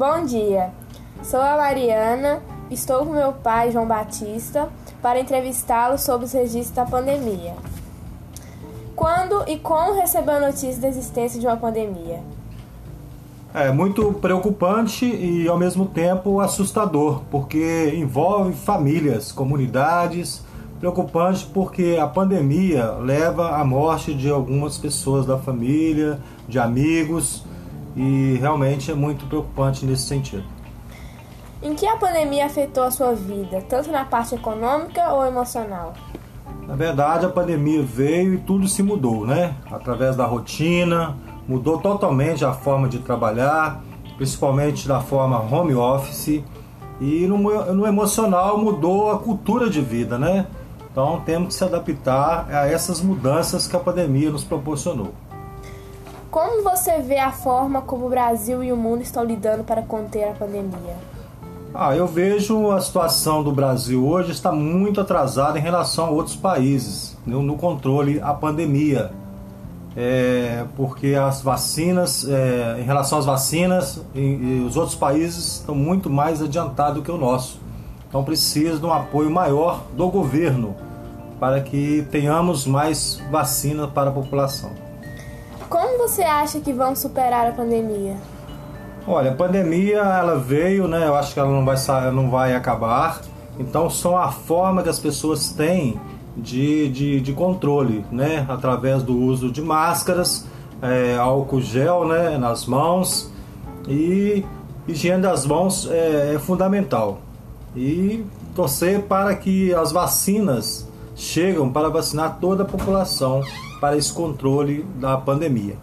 Bom dia, sou a Mariana, estou com meu pai, João Batista, para entrevistá-lo sobre os registros da pandemia. Quando e como recebeu a notícia da existência de uma pandemia? É muito preocupante e ao mesmo tempo assustador, porque envolve famílias, comunidades. Preocupante porque a pandemia leva à morte de algumas pessoas da família, de amigos, e realmente é muito preocupante nesse sentido. Em que a pandemia afetou a sua vida, tanto na parte econômica ou emocional? Na verdade, a pandemia veio e tudo se mudou, né? Através da rotina, mudou totalmente a forma de trabalhar, principalmente da forma home office. E no, no emocional mudou a cultura de vida, né? Então temos que se adaptar a essas mudanças que a pandemia nos proporcionou. Como você vê a forma como o Brasil e o mundo estão lidando para conter a pandemia? Ah, eu vejo a situação do Brasil hoje está muito atrasada em relação a outros países no, controle à pandemia. É, porque as vacinas, é, em relação às vacinas, e, e os outros países estão muito mais adiantados que o nosso. Então precisa de um apoio maior do governo para que tenhamos mais vacina para a população. Como você acha que vão superar a pandemia? Olha, a pandemia ela veio, né? Eu acho que ela não vai, não vai acabar. Então são a forma que as pessoas têm de, de, de controle, né? Através do uso de máscaras, é, álcool gel né? nas mãos e higiene das mãos é, é fundamental. E torcer para que as vacinas chegam para vacinar toda a população para esse controle da pandemia.